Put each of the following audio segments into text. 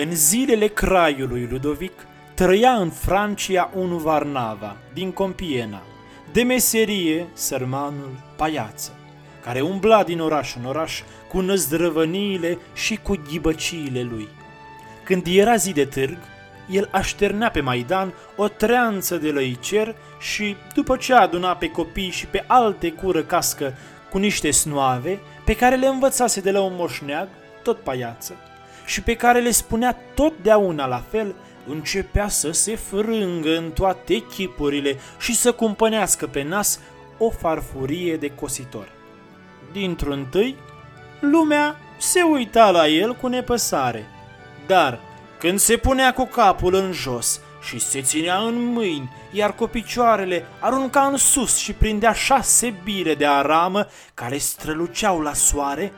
În zilele craiului Ludovic trăia în Francia un Varnava din Compiena, de meserie sărmanul paiață, care umbla din oraș în oraș cu năzdrăvăniile și cu ghibăciile lui. Când era zi de târg, el așternea pe Maidan o treanță de lăicer și, după ce aduna pe copii și pe alte cură cască cu niște snoave, pe care le învățase de la un moșneag, tot paiață, și pe care le spunea totdeauna la fel, începea să se frângă în toate chipurile și să cumpănească pe nas o farfurie de cositor. Dintr-un tâi, lumea se uita la el cu nepăsare, dar când se punea cu capul în jos și se ținea în mâini, iar cu picioarele arunca în sus și prindea șase bile de aramă care străluceau la soare,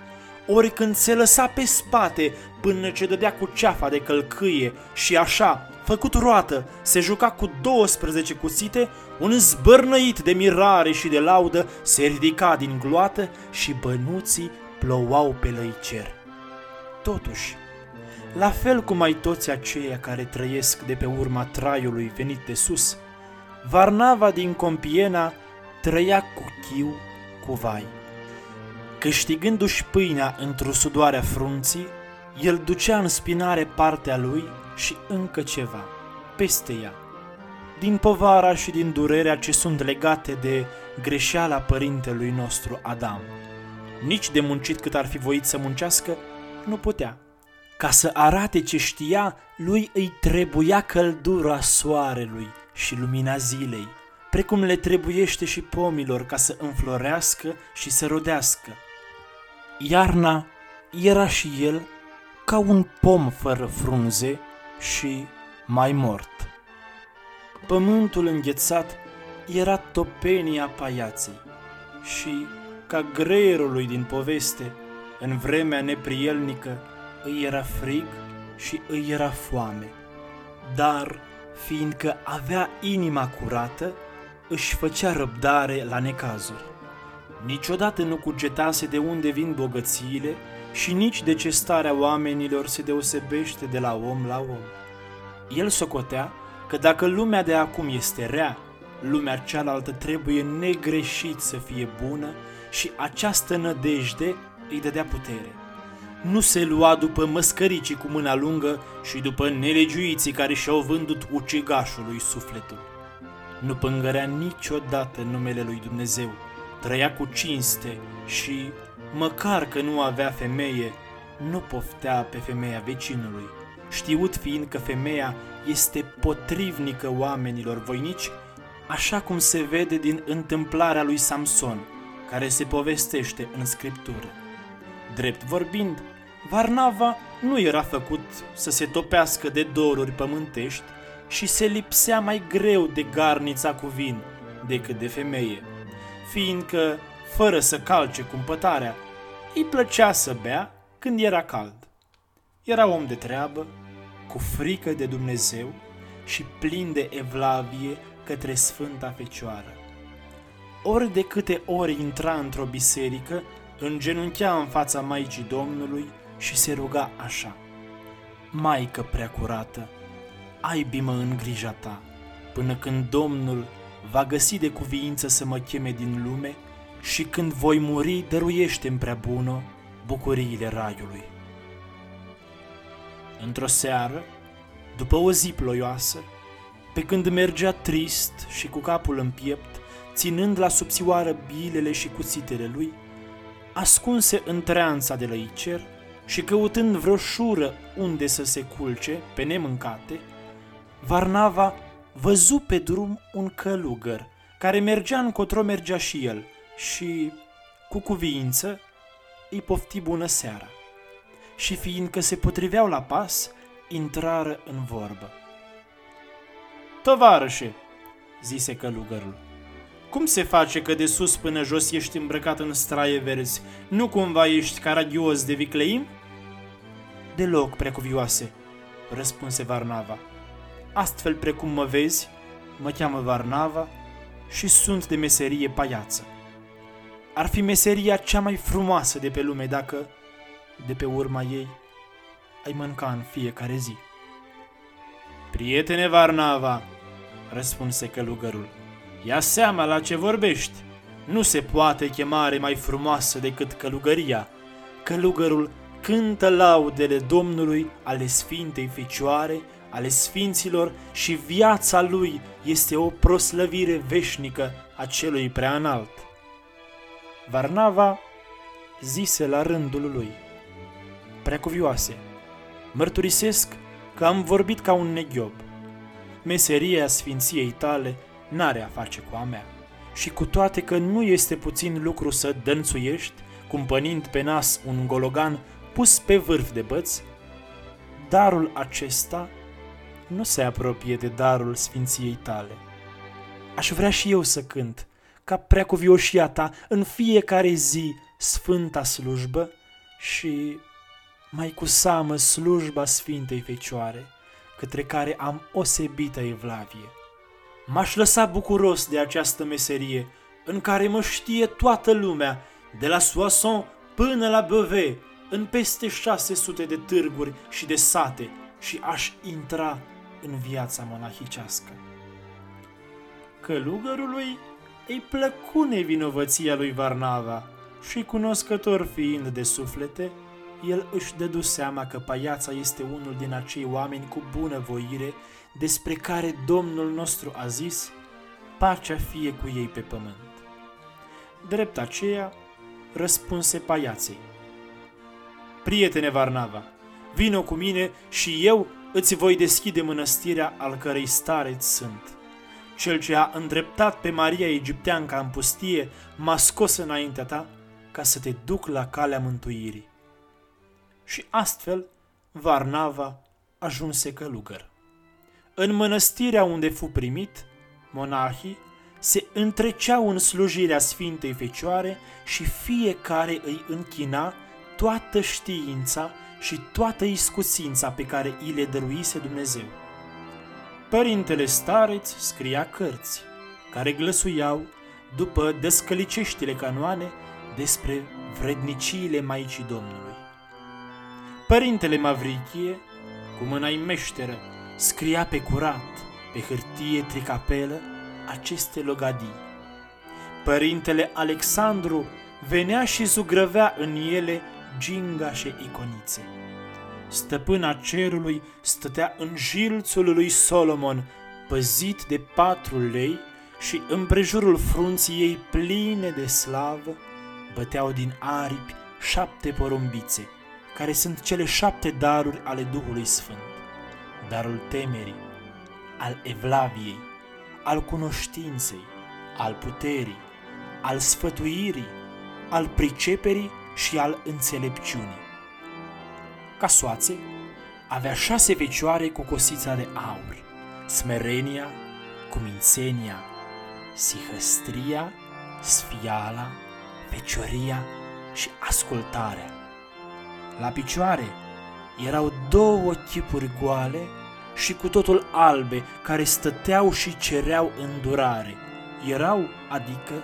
ori când se lăsa pe spate până ce dădea cu ceafa de călcâie și așa, făcut roată, se juca cu 12 cuțite, un zbârnăit de mirare și de laudă se ridica din gloată și bănuții plouau pe lăicer. Totuși, la fel cum ai toți aceia care trăiesc de pe urma traiului venit de sus, Varnava din Compiena trăia cu chiu, cu vai. Câștigându-și pâinea într-o sudoarea frunții, el ducea în spinare partea lui și încă ceva, peste ea. Din povara și din durerea ce sunt legate de greșeala părintelui nostru Adam. Nici de muncit cât ar fi voit să muncească, nu putea. Ca să arate ce știa, lui îi trebuia căldura soarelui și lumina zilei, precum le trebuiește și pomilor ca să înflorească și să rodească. Iarna era și el ca un pom fără frunze și mai mort. Pământul înghețat era topenia paiaței și, ca greierului din poveste, în vremea neprielnică, îi era frig și îi era foame. Dar, fiindcă avea inima curată, își făcea răbdare la necazuri. Niciodată nu cugetase de unde vin bogățiile și nici de ce starea oamenilor se deosebește de la om la om. El socotea că dacă lumea de acum este rea, lumea cealaltă trebuie negreșit să fie bună și această nădejde îi dădea putere nu se lua după măscăricii cu mâna lungă și după nelegiuiții care și-au vândut ucigașului sufletul. Nu pângărea niciodată numele lui Dumnezeu, trăia cu cinste și, măcar că nu avea femeie, nu poftea pe femeia vecinului, știut fiind că femeia este potrivnică oamenilor voinici, așa cum se vede din întâmplarea lui Samson, care se povestește în scriptură. Drept vorbind, Varnava nu era făcut să se topească de doruri pământești și se lipsea mai greu de garnița cu vin decât de femeie, fiindcă, fără să calce cumpătarea, îi plăcea să bea când era cald. Era om de treabă, cu frică de Dumnezeu și plin de evlavie către Sfânta Fecioară. Ori de câte ori intra într-o biserică, îngenunchea în fața Maicii Domnului și se ruga așa. Maică preacurată, aibi-mă în grija ta, până când Domnul va găsi de cuviință să mă cheme din lume și când voi muri, dăruiește-mi prea bună bucuriile raiului. Într-o seară, după o zi ploioasă, pe când mergea trist și cu capul în piept, ținând la subțioară bilele și cuțitele lui, ascunse în treanța de lăicer și căutând vreo șură unde să se culce, pe nemâncate, Varnava văzu pe drum un călugăr care mergea încotro mergea și el și, cu cuviință, îi pofti bună seara. Și fiindcă se potriveau la pas, intrară în vorbă. Tovarășe, zise călugărul, cum se face că de sus până jos ești îmbrăcat în straie verzi? Nu cumva ești caragios de vicleim? Deloc precuvioase, răspunse Varnava. Astfel precum mă vezi, mă cheamă Varnava și sunt de meserie paiață. Ar fi meseria cea mai frumoasă de pe lume dacă, de pe urma ei, ai mânca în fiecare zi. Prietene Varnava, răspunse călugărul, ia seama la ce vorbești. Nu se poate chemare mai frumoasă decât călugăria. Călugărul cântă laudele Domnului ale Sfintei Fecioare, ale Sfinților și viața lui este o proslăvire veșnică a celui prea înalt. Varnava zise la rândul lui, Preacuvioase, mărturisesc că am vorbit ca un neghiob. Meseria sfinției tale n-are a face cu a mea. Și cu toate că nu este puțin lucru să dănțuiești, cumpănind pe nas un gologan pus pe vârf de băți, darul acesta nu se apropie de darul sfinției tale. Aș vrea și eu să cânt, ca preacuvioșia ta, în fiecare zi sfânta slujbă și mai cu seamă slujba Sfintei Fecioare, către care am osebită evlavie. M-aș lăsa bucuros de această meserie, în care mă știe toată lumea, de la Soissons până la Beauvais, în peste 600 de târguri și de sate, și aș intra în viața monahicească. Călugărului îi plăcu nevinovăția lui Varnava și cunoscător fiind de suflete, el își dădu seama că paiața este unul din acei oameni cu bună voire despre care Domnul nostru a zis, pacea fie cu ei pe pământ. Drept aceea, răspunse paiaței, Prietene Varnava, vino cu mine și eu îți voi deschide mănăstirea al cărei stareți sunt. Cel ce a îndreptat pe Maria Egipteanca în pustie m-a scos înaintea ta ca să te duc la calea mântuirii. Și astfel Varnava ajunse călugăr. În mănăstirea unde fu primit, monahii se întreceau în slujirea Sfintei Fecioare și fiecare îi închina toată știința și toată iscusința pe care îi le dăruise Dumnezeu. Părintele stareț scria cărți, care glăsuiau, după descăliceștile canoane, despre vredniciile Maicii Domnului. Părintele Mavrichie, cu mâna meșteră, scria pe curat, pe hârtie tricapelă, aceste logadii. Părintele Alexandru venea și zugrăvea în ele gingașe iconițe. Stăpâna cerului stătea în jilțul lui Solomon, păzit de patru lei și împrejurul frunții ei pline de slavă, băteau din aripi șapte porumbițe, care sunt cele șapte daruri ale Duhului Sfânt. Darul temerii, al evlaviei, al cunoștinței, al puterii, al sfătuirii, al priceperii și al înțelepciunii. Ca soațe, avea șase fecioare cu cosița de aur, smerenia, cumințenia, sihăstria, sfiala, fecioria și ascultarea. La picioare erau două chipuri goale și cu totul albe, care stăteau și cereau îndurare. Erau, adică,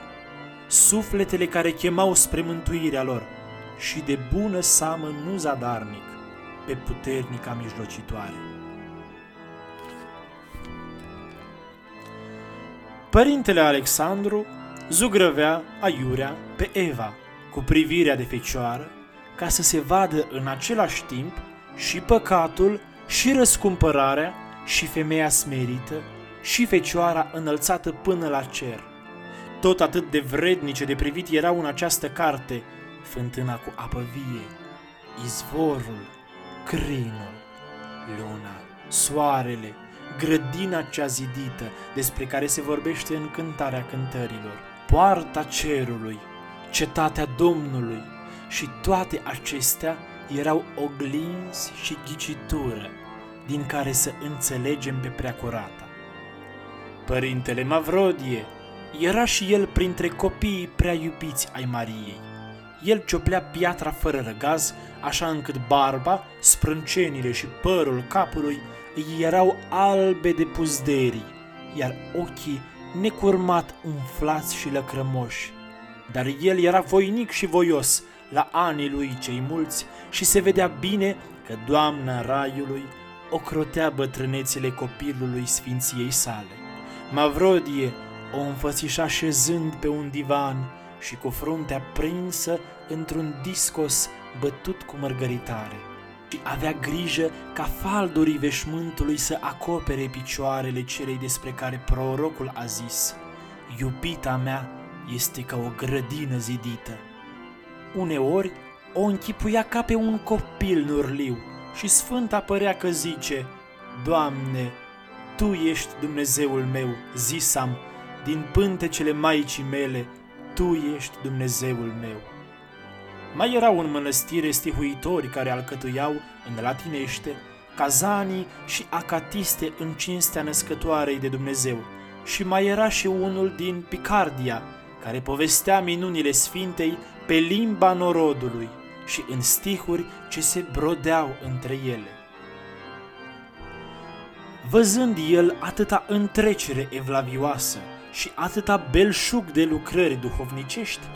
sufletele care chemau spre mântuirea lor și de bună samă nu zadarnic pe puternica mijlocitoare. Părintele Alexandru zugrăvea aiurea pe Eva cu privirea de fecioară ca să se vadă în același timp și păcatul și răscumpărarea și femeia smerită și fecioara înălțată până la cer. Tot atât de vrednice de privit erau în această carte fântâna cu apă vie, izvorul, crinul, luna, soarele, grădina cea zidită despre care se vorbește în cântarea cântărilor, poarta cerului, cetatea Domnului și toate acestea erau oglinzi și ghicitură din care să înțelegem pe preacurata. Părintele Mavrodie era și el printre copiii prea iubiți ai Mariei. El cioplea piatra fără răgaz, așa încât barba, sprâncenile și părul capului îi erau albe de puzderii, iar ochii necurmat umflați și lăcrămoși. Dar el era voinic și voios, la anii lui cei mulți și se vedea bine că Doamna Raiului ocrotea bătrânețele copilului sfinției sale. Mavrodie o înfățișa șezând pe un divan și cu fruntea prinsă într-un discos bătut cu mărgăritare și avea grijă ca faldurii veșmântului să acopere picioarele celei despre care prorocul a zis, Iubita mea este ca o grădină zidită. Uneori o închipuia ca pe un copil nurliu și Sfânta părea că zice, Doamne, Tu ești Dumnezeul meu, zisam, din pântecele Maicii mele, Tu ești Dumnezeul meu. Mai erau în mănăstire stihuitori care alcătuiau, în latinește, cazanii și acatiste în cinstea născătoarei de Dumnezeu. Și mai era și unul din Picardia, care povestea minunile Sfintei pe limba norodului și în stihuri ce se brodeau între ele. Văzând el atâta întrecere evlavioasă și atâta belșug de lucrări duhovnicești,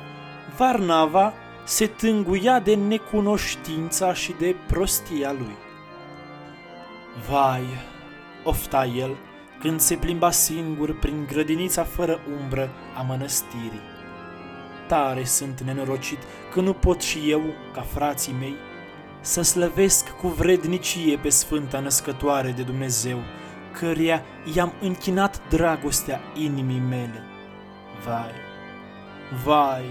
Varnava se tânguia de necunoștința și de prostia lui. Vai, ofta el, când se plimba singur prin grădinița fără umbră a mănăstirii. Tare sunt nenorocit că nu pot și eu, ca frații mei, să slăvesc cu vrednicie pe Sfânta Născătoare de Dumnezeu, căreia i-am închinat dragostea inimii mele. Vai, vai,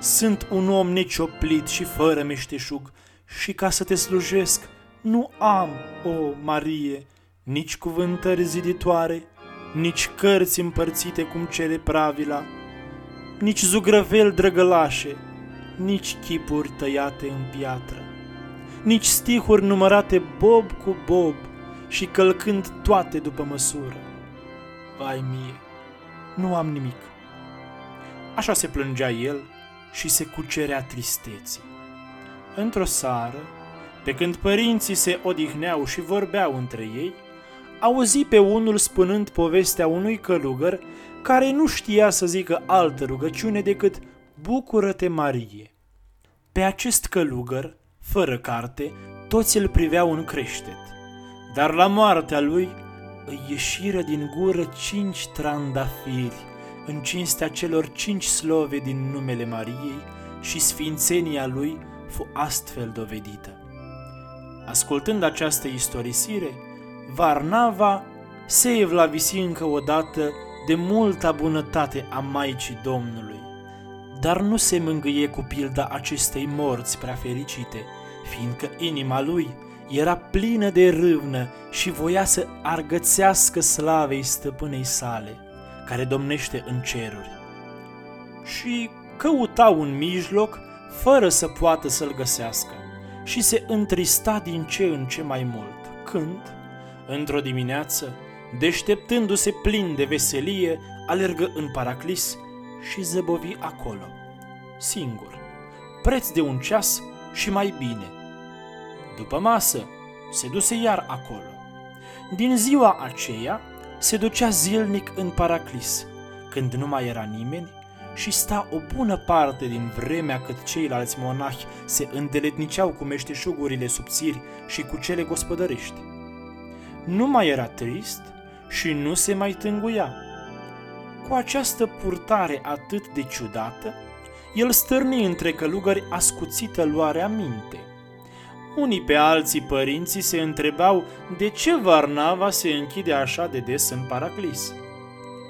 sunt un om necioplit și fără meșteșug și ca să te slujesc nu am, o Marie, nici cuvântări ziditoare, nici cărți împărțite cum cere pravila, nici zugrăvel drăgălașe, nici chipuri tăiate în piatră, nici stihuri numărate bob cu bob și călcând toate după măsură. Vai mie, nu am nimic. Așa se plângea el și se cucerea tristeții. Într-o seară, pe când părinții se odihneau și vorbeau între ei, auzi pe unul spunând povestea unui călugăr care nu știa să zică altă rugăciune decât Bucură-te, Marie! Pe acest călugăr, fără carte, toți îl priveau în creștet, dar la moartea lui îi ieșiră din gură cinci trandafiri în cinstea celor cinci slove din numele Mariei și sfințenia lui fu astfel dovedită. Ascultând această istorisire, Varnava se evlavisi încă o dată de multa bunătate a Maicii Domnului, dar nu se mângâie cu pilda acestei morți prea fericite, fiindcă inima lui era plină de râvnă și voia să argățească slavei stăpânei sale, care domnește în ceruri. Și căuta un mijloc fără să poată să-l găsească și se întrista din ce în ce mai mult, când, într-o dimineață, deșteptându-se plin de veselie, alergă în Paraclis și zăbovi acolo, singur, preț de un ceas și mai bine. După masă, se duse iar acolo. Din ziua aceea, se ducea zilnic în Paraclis, când nu mai era nimeni, și sta o bună parte din vremea cât ceilalți monahi se îndeletniceau cu meșteșugurile subțiri și cu cele gospodărești. Nu mai era trist și nu se mai tânguia. Cu această purtare atât de ciudată, el stârni între călugări ascuțită luarea minte. Unii pe alții părinții se întrebau de ce Varnava se închide așa de des în Paraclis.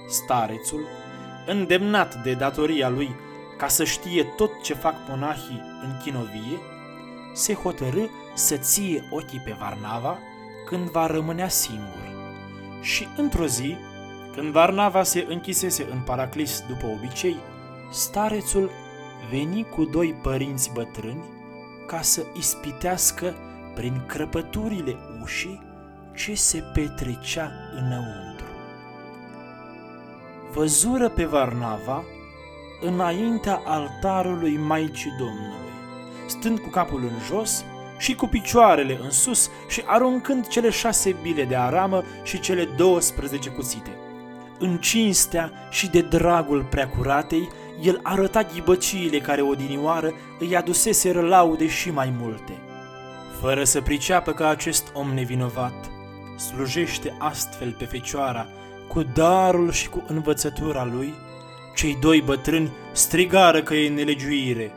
Starețul, îndemnat de datoria lui ca să știe tot ce fac monahii în chinovie, se hotărâ să ție ochii pe Varnava când va rămânea singur. Și într-o zi, când Varnava se închisese în Paraclis după obicei, starețul veni cu doi părinți bătrâni ca să ispitească prin crăpăturile ușii ce se petrecea înăuntru. Văzură pe Varnava înaintea altarului Maicii Domnului, stând cu capul în jos și cu picioarele în sus și aruncând cele șase bile de aramă și cele 12 cuțite. În cinstea și de dragul preacuratei, el arăta ghibăciile care odinioară îi aduseseră laude și mai multe. Fără să priceapă că acest om nevinovat slujește astfel pe fecioara cu darul și cu învățătura lui, cei doi bătrâni strigară că e nelegiuire.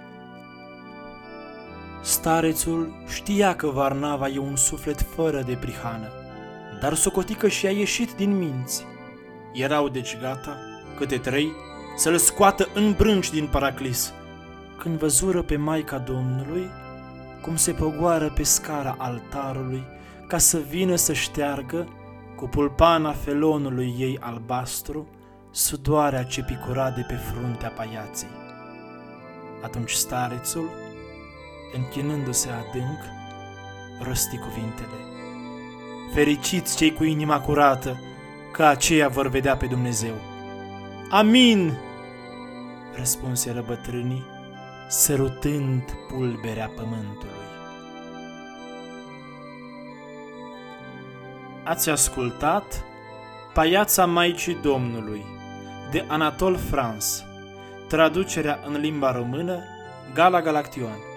Starețul știa că Varnava e un suflet fără de prihană, dar socotică și a ieșit din minți. Erau deci gata, câte trei, să-l scoată în brânci din paraclis, când văzură pe Maica Domnului cum se pogoară pe scara altarului ca să vină să șteargă cu pulpana felonului ei albastru sudoarea ce picura de pe fruntea paiaței. Atunci starețul, închinându-se adânc, rosti cuvintele. Fericiți cei cu inima curată, că aceia vor vedea pe Dumnezeu. Amin! Răspunseră bătrânii, sărutând pulberea pământului. Ați ascultat Paiața Maicii Domnului de Anatol Frans, traducerea în limba română Gala Galaction.